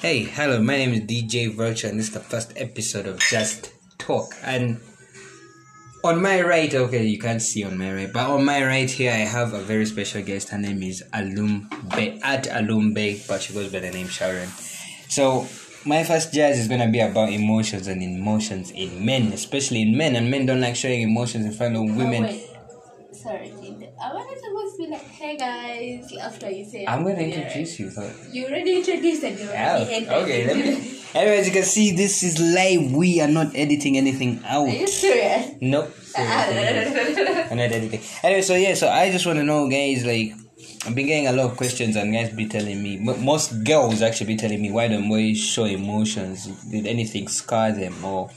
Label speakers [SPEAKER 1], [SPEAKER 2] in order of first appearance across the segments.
[SPEAKER 1] Hey, hello, my name is DJ Virtue, and this is the first episode of Just Talk. And on my right, okay, you can't see on my right, but on my right here, I have a very special guest. Her name is Alum Bay, at Alum Bay, but she goes by the name Sharon. So, my first jazz is gonna be about emotions and emotions in men, especially in men, and men don't like showing emotions in front of oh, women.
[SPEAKER 2] Oh. Sorry. I wanted supposed to be like, hey guys, after you say.
[SPEAKER 1] I'm gonna
[SPEAKER 2] Yeah.
[SPEAKER 1] introduce you. So
[SPEAKER 2] You already introduced and you already oh, ended.
[SPEAKER 1] okay. Let me. Anyways, you can see this is live. We are not editing anything out.
[SPEAKER 2] Are you serious?
[SPEAKER 1] Nope. I'm not editing. Anyway, so yeah, so I just want to know, guys, like, I've been getting a lot of questions, and guys be telling me, most girls actually be telling me, why don't boys show emotions? Did anything scar them, or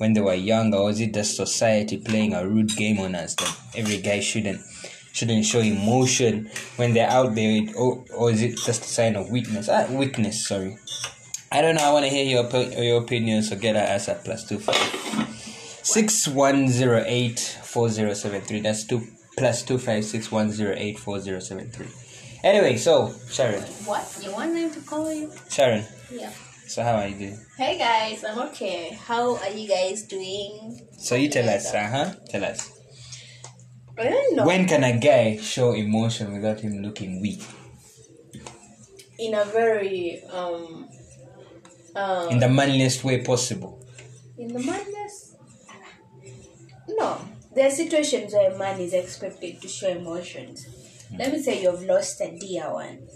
[SPEAKER 1] when they were younger, or is it just society playing a rude game on us that every guy shouldn't shouldn't show emotion when they're out there, or, or is it just a sign of weakness? Ah, weakness, sorry. I don't know. I want to hear your your opinion. So get us at plus two five six one zero eight four zero seven three. That's two plus two five six one zero eight four zero seven three. Anyway, so Sharon,
[SPEAKER 2] What? You want them to call you?
[SPEAKER 1] Sharon.
[SPEAKER 2] Yeah.
[SPEAKER 1] So how are you doing?
[SPEAKER 2] Hey guys, I'm okay. How are you guys doing?
[SPEAKER 1] So you tell us, uh huh. Tell us.
[SPEAKER 2] I don't know.
[SPEAKER 1] When can a guy show emotion without him looking weak?
[SPEAKER 2] In a very um um
[SPEAKER 1] In the manliest way possible.
[SPEAKER 2] in the manliest. No, there are situations where a man is expected to show emotions. Let me say you've lost a dear one.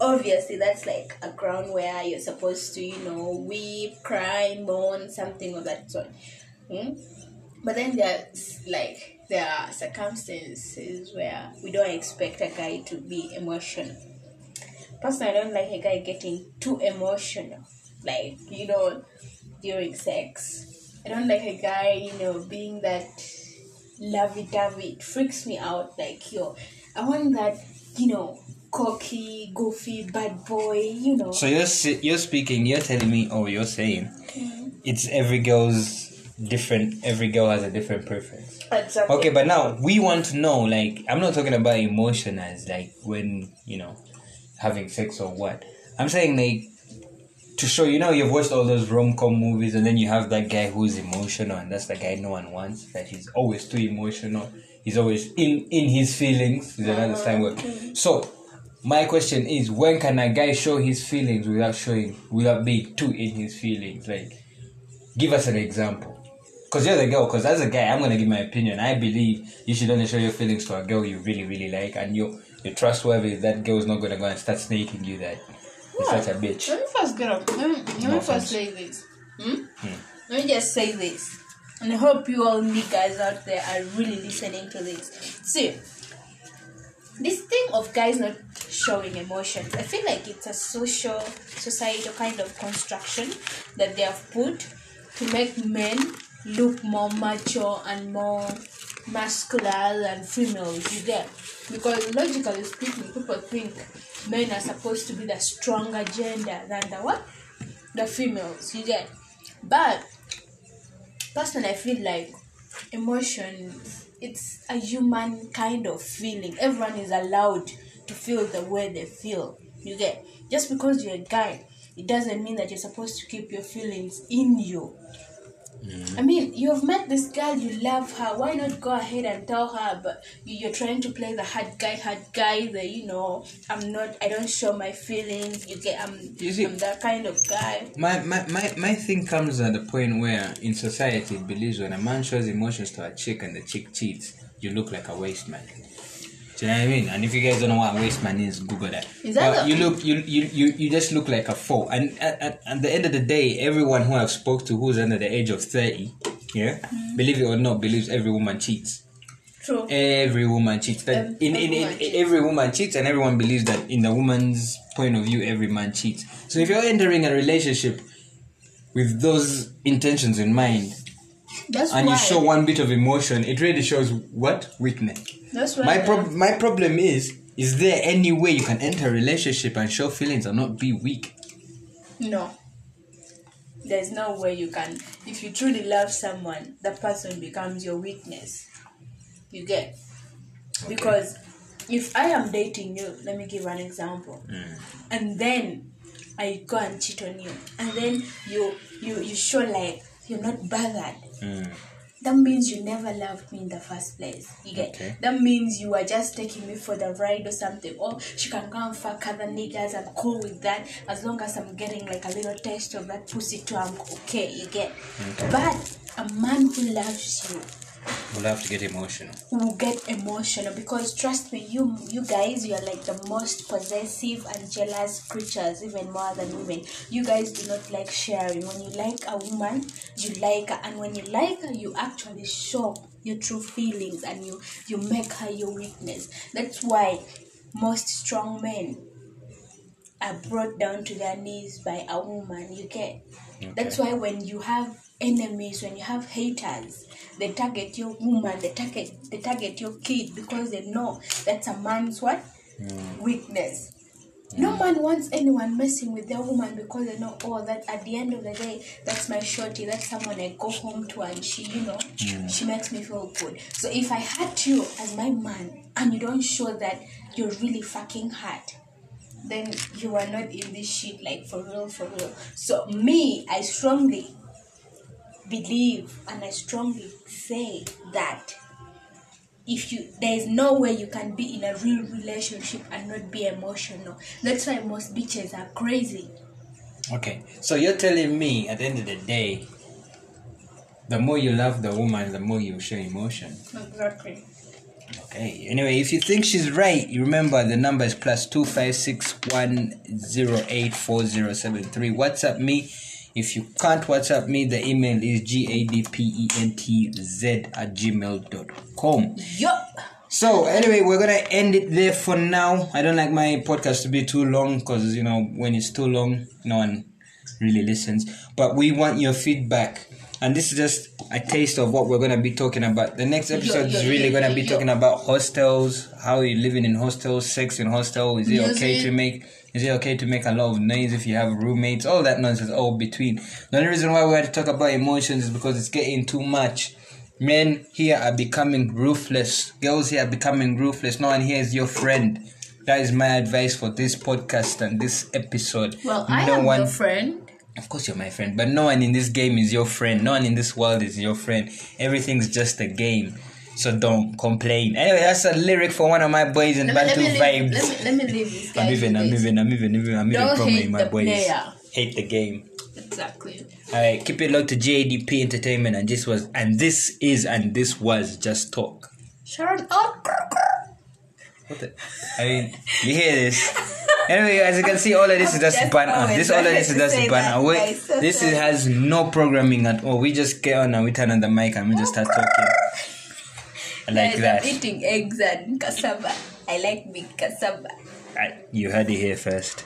[SPEAKER 2] Obviously, that's like a ground where you're supposed to, you know, weep, cry, mourn, something of that sort. Hmm? But then there's like there are circumstances where we don't expect a guy to be emotional. Personally, I don't like a guy getting too emotional, like you know, during sex. I don't like a guy, you know, being that lovey-dovey. It freaks me out. Like yo, I want that, you know, cocky, goofy, bad boy. You know.
[SPEAKER 1] So you're you're speaking. You're telling me, or you're saying, mm-hmm. it's every girl's different. Every girl has a different preference.
[SPEAKER 2] Exactly.
[SPEAKER 1] Okay, but now we want to know. Like, I'm not talking about emotion as like when you know having sex or what. I'm saying like to show. You know, you've watched all those rom com movies, and then you have that guy who's emotional, and that's the guy no one wants. That he's always too emotional. He's always in in his feelings. Is another time word. So. My question is, when can a guy show his feelings without showing, without being too in his feelings? Like, give us an example. Because you're the girl, because as a guy, I'm going to give my opinion. I believe you should only show your feelings to a girl you really, really like, and you're, you're trustworthy. That girl's not going to go and start snaking you that you're such a bitch.
[SPEAKER 2] Let me first get up. Let me, let me
[SPEAKER 1] No
[SPEAKER 2] first say this. Hmm? Let me just say this. And I hope you all me guys out there are really listening to this. See, this thing of guys not showing emotions, I feel like it's a social, societal kind of construction that they have put to make men look more mature and more masculine than females. You get? Because logically speaking, people think men are supposed to be the stronger gender than the what? The females. You get? But personally, I feel like emotion it's a human kind of feeling. Everyone is allowed to feel the way they feel. You get? Just because you're a guy, it doesn't mean that you're supposed to keep your feelings in you. Mm. I mean, you have met this girl, you love her. Why not go ahead and tell her? But you- you're trying to play the hard guy, hard guy. The you know, I'm not. I don't show my feelings. You get? I'm.
[SPEAKER 1] You see-
[SPEAKER 2] I'm that kind of guy.
[SPEAKER 1] My, my, my, my thing comes at the point where in society it believes when a man shows emotions to a chick and the chick cheats, you look like a waste man. Do you know what I mean? And if you guys don't know what a waste man is, Google that.
[SPEAKER 2] Is that
[SPEAKER 1] But you look you, you, you, you just look like a fool. And at, at, at the end of the day, everyone who I've spoke to who's under the age of thirty, yeah,
[SPEAKER 2] Mm-hmm.
[SPEAKER 1] believe it or not, believes every woman cheats.
[SPEAKER 2] True.
[SPEAKER 1] Every woman cheats. That
[SPEAKER 2] Ev-
[SPEAKER 1] in, in, in,
[SPEAKER 2] cheats.
[SPEAKER 1] every woman cheats, and everyone believes that in the woman's point of view, every man cheats. So if you're entering a relationship with those intentions in mind,
[SPEAKER 2] That's
[SPEAKER 1] and you show one bit of emotion, it really shows what weakness.
[SPEAKER 2] That's why.
[SPEAKER 1] My prob- my problem is: is there any way you can enter a relationship and show feelings and not be weak?
[SPEAKER 2] No. There's no way you can. If you truly love someone, that person becomes your weakness. You get? Because if I am dating you, let me give an example, mm. and then I go and cheat on you, and then you you you show like you're not bothered.
[SPEAKER 1] Mm.
[SPEAKER 2] That means you never loved me in the first place. You get
[SPEAKER 1] Okay.
[SPEAKER 2] that means you are just taking me for the ride or something. Or she can go and fuck other niggas. I'm cool with that as long as I'm getting like a little taste of that pussy too. I'm okay. You get. But a man who loves you
[SPEAKER 1] We'll have to get emotional.
[SPEAKER 2] We'll get emotional because trust me you you guys you are like the most possessive and jealous creatures even more than women. You guys do not like sharing. When you like a woman you like her. And when you like her you actually show your true feelings and you you make her your weakness. That's why most strong men are brought down to their knees by a woman you get? That's why when you have enemies when you have haters they target your woman they target they target your kid because they know that's a man's what? Mm. Weakness. Mm. No man wants anyone messing with their woman because they know oh that at the end of the day that's my shorty that's someone i go home to and she you know mm. she makes me feel good. So if i hurt you as my man and you don't show that you're really fucking hurt then you are not in this shit like for real for real. So me i strongly believe and i strongly say that if you there is no way you can be in a real relationship and not be emotional that's why most bitches are crazy
[SPEAKER 1] Okay, so you're telling me at the end of the day, the more you love the woman, the more you show emotion.
[SPEAKER 2] exactly
[SPEAKER 1] Okay. Anyway, if you think she's right, you remember the number is plus two five six one zero eight four zero seven three. WhatsApp me. If you can't WhatsApp me, the email is gadpentz at gmail.com.
[SPEAKER 2] yup
[SPEAKER 1] So anyway, we're gonna end it there for now. I don't like my podcast to be too long because you know when it's too long, no one really listens. But we want your feedback, and this is just a taste of what we're gonna be talking about. The next episode
[SPEAKER 2] yo,
[SPEAKER 1] is really
[SPEAKER 2] yo,
[SPEAKER 1] gonna be
[SPEAKER 2] yo.
[SPEAKER 1] talking about hostels, how you living in hostels, sex in hostel. Is it okay to make? Is it okay to make a lot of noise if you have roommates? All that nonsense, all between. The only reason why we had to talk about emotions is because it's getting too much. Men here are becoming ruthless. Girls here are becoming ruthless. No one here is your friend. That is my advice for this podcast and this episode.
[SPEAKER 2] well i
[SPEAKER 1] no
[SPEAKER 2] am
[SPEAKER 1] one,
[SPEAKER 2] your friend
[SPEAKER 1] of course, you're my friend, but no one in this game is your friend. No one in this world is your friend. Everything's just a game. So don't complain. Anyway, that's a lyric for one of my boys in
[SPEAKER 2] let me, let,
[SPEAKER 1] Bantu
[SPEAKER 2] me
[SPEAKER 1] Vibes.
[SPEAKER 2] let, me, let me leave this guy
[SPEAKER 1] I'm even, I'm even, I'm even, I'm even, I'm even promoting my boys.
[SPEAKER 2] player.
[SPEAKER 1] Hate the game.
[SPEAKER 2] exactly
[SPEAKER 1] Alright, keep it locked to JDP Entertainment, and this was, and this is, and this was just talk.
[SPEAKER 2] sharon oh
[SPEAKER 1] What the? I mean, you hear this? Anyway, as you can see, all of this is just
[SPEAKER 2] Just
[SPEAKER 1] banter.
[SPEAKER 2] Uh,
[SPEAKER 1] this all of this is just. Wait.
[SPEAKER 2] Uh, so
[SPEAKER 1] this is, has no programming at all. We just get on and we turn on the mic and we just start talking like that.
[SPEAKER 2] I'm eating eggs and cassava i like big cassava
[SPEAKER 1] You heard it here first.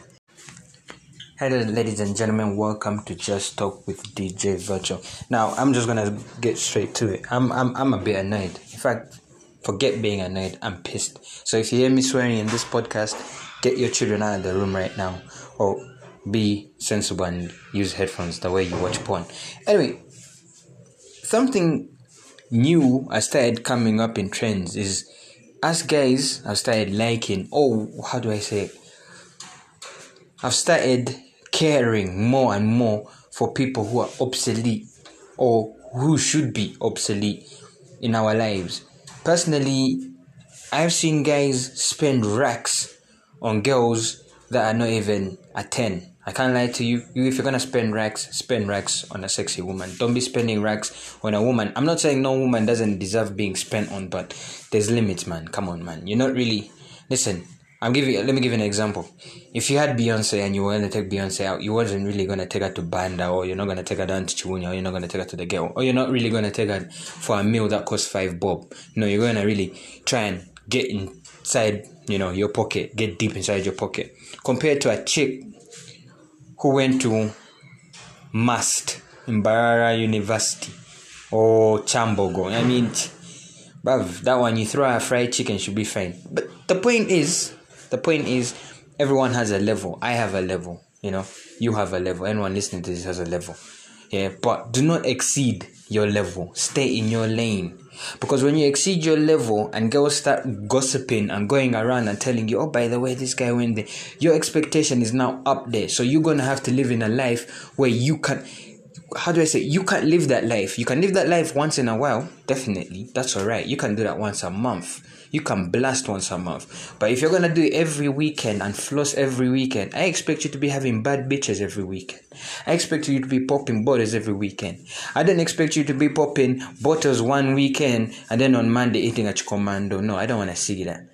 [SPEAKER 1] Hello, ladies and gentlemen. Welcome to Just Talk with DJ Virtual. Now, I'm just gonna get straight to it. I'm, I'm, I'm a bit annoyed. In fact, forget being annoyed. I'm pissed. So if you hear me swearing in this podcast, get your children out of the room right now, or be sensible and use headphones the way you watch porn. Anyway, something new I started coming up in trends is us guys have started liking oh how do I say it? I've started caring more and more for people who are obsolete or who should be obsolete in our lives. Personally, I've seen guys spend racks on girls that are not even a 10. I can't lie to you. If you're gonna spend racks, spend racks on a sexy woman. Don't be spending racks on a woman. I'm not saying no woman doesn't deserve being spent on, but there's limits, man. Come on, man. You're not really. Listen, I'm giving. Let me give you an example. If you had Beyonce and you were gonna take Beyonce out, you wasn't really gonna take her to Banda, or you're not gonna take her down to Chiwunya, or you're not gonna take her to the girl, or you're not really gonna take her for a meal that costs five bob. No, you're gonna really try and get inside, you know, your pocket, get deep inside your pocket. Compared to a chick who went to MUST in Mbarara University or Kyambogo. I mean, bruv, that one you throw a fried chicken should be fine. But the point is, the point is, everyone has a level. I have a level. You know, you have a level. Anyone listening to this has a level. Yeah, but do not exceed your level. Stay in your lane. Because when you exceed your level and girls start gossiping and going around and telling you, oh, by the way, this guy went there, your expectation is now up there. So you're going to have to live in a life where you can, how do I say, you can't live that life. You can live that life once in a while, definitely. That's all right. You can do that once a month. You can blast once a month. But if you're to do it every weekend and floss every weekend, I expect you to be having bad bitches every weekend. I expect you to be popping bottles every weekend. I don't expect you to be popping bottles one weekend and then on Monday eating a commando. No, I don't want to see that.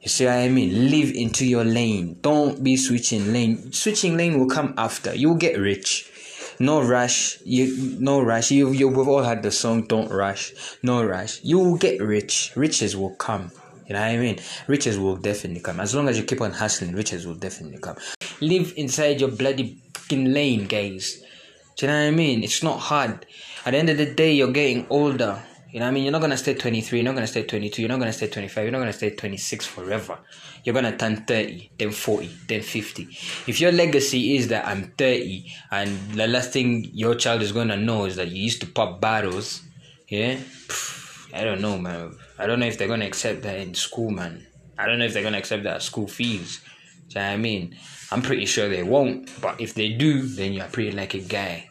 [SPEAKER 1] You see what I mean? Live into your lane. Don't be switching lane. Switching lane will come after. You'll get rich. No rush. You no rush. You you we've all had the song Don't Rush. No rush. You will get rich. Riches will come. You know what I mean? Riches will definitely come. As long as you keep on hustling, riches will definitely come. Live inside your bloody fucking lane, guys. Do you know what I mean? It's not hard. At the end of the day, you're getting older. You know I mean? You're not gonna stay 23, you're not gonna stay 22, you're not gonna stay 25, you're not gonna stay 26 forever. You're gonna turn 30, then 40, then 50. If your legacy is that I'm 30 and the last thing your child is gonna know is that you used to pop bottles, yeah? I don't know, man. I don't know if they're gonna accept that in school, man. I don't know if they're gonna accept that school fees. Do you know I mean? I'm pretty sure they won't, but if they do, then you're pretty like a guy.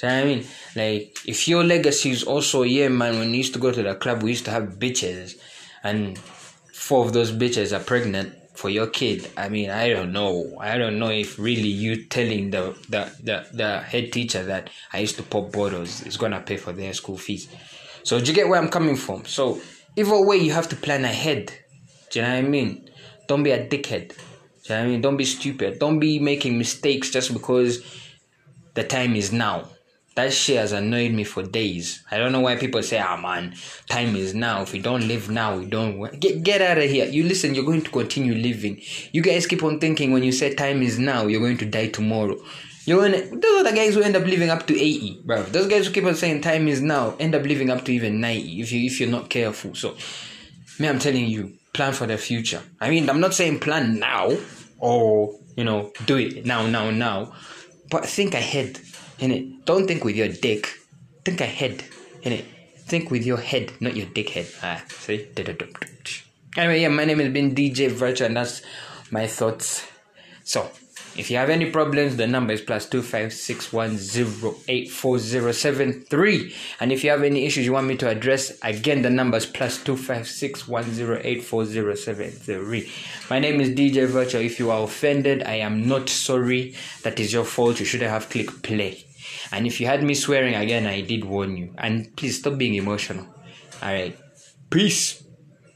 [SPEAKER 1] What I mean? Like, if your legacy is also, yeah, man, when we used to go to the club, we used to have bitches, and four of those bitches are pregnant for your kid. I mean, I don't know. I don't know if really you telling the, the, the, the head teacher that I used to pop bottles is gonna pay for their school fees. So, do you get where I'm coming from? So, either way, you have to plan ahead. Do you know what I mean? Don't be a dickhead. Do you know what I mean? Don't be stupid. Don't be making mistakes just because the time is now. That shit has annoyed me for days. I don't know why people say, "Ah, man, time is now. If we don't live now, we don't get get out of here." You listen. You're going to continue living. You guys keep on thinking when you say time is now, you're going to die tomorrow. You're gonna. Those are the guys who end up living up to eighty, bro. Those guys who keep on saying time is now end up living up to even ninety if you if you're not careful. So, me, I'm telling you, plan for the future. I mean, I'm not saying plan now or you know do it now, now, now, but think ahead in it. Don't think with your dick. Think ahead. In it. Think with your head, not your dick head. Ah, see? Anyway, yeah, my name has been DJ Virtual, and that's my thoughts. So, if you have any problems, the number is plus two five six one zero eight four zero seven three. And if you have any issues you want me to address, again the number is plus two five six one zero eight four zero seven three. My name is DJ Virtual. If you are offended, I am not sorry. That is your fault. You shouldn't have clicked play. And if you had me swearing again, I did warn you. And please stop being emotional. Alright. Peace.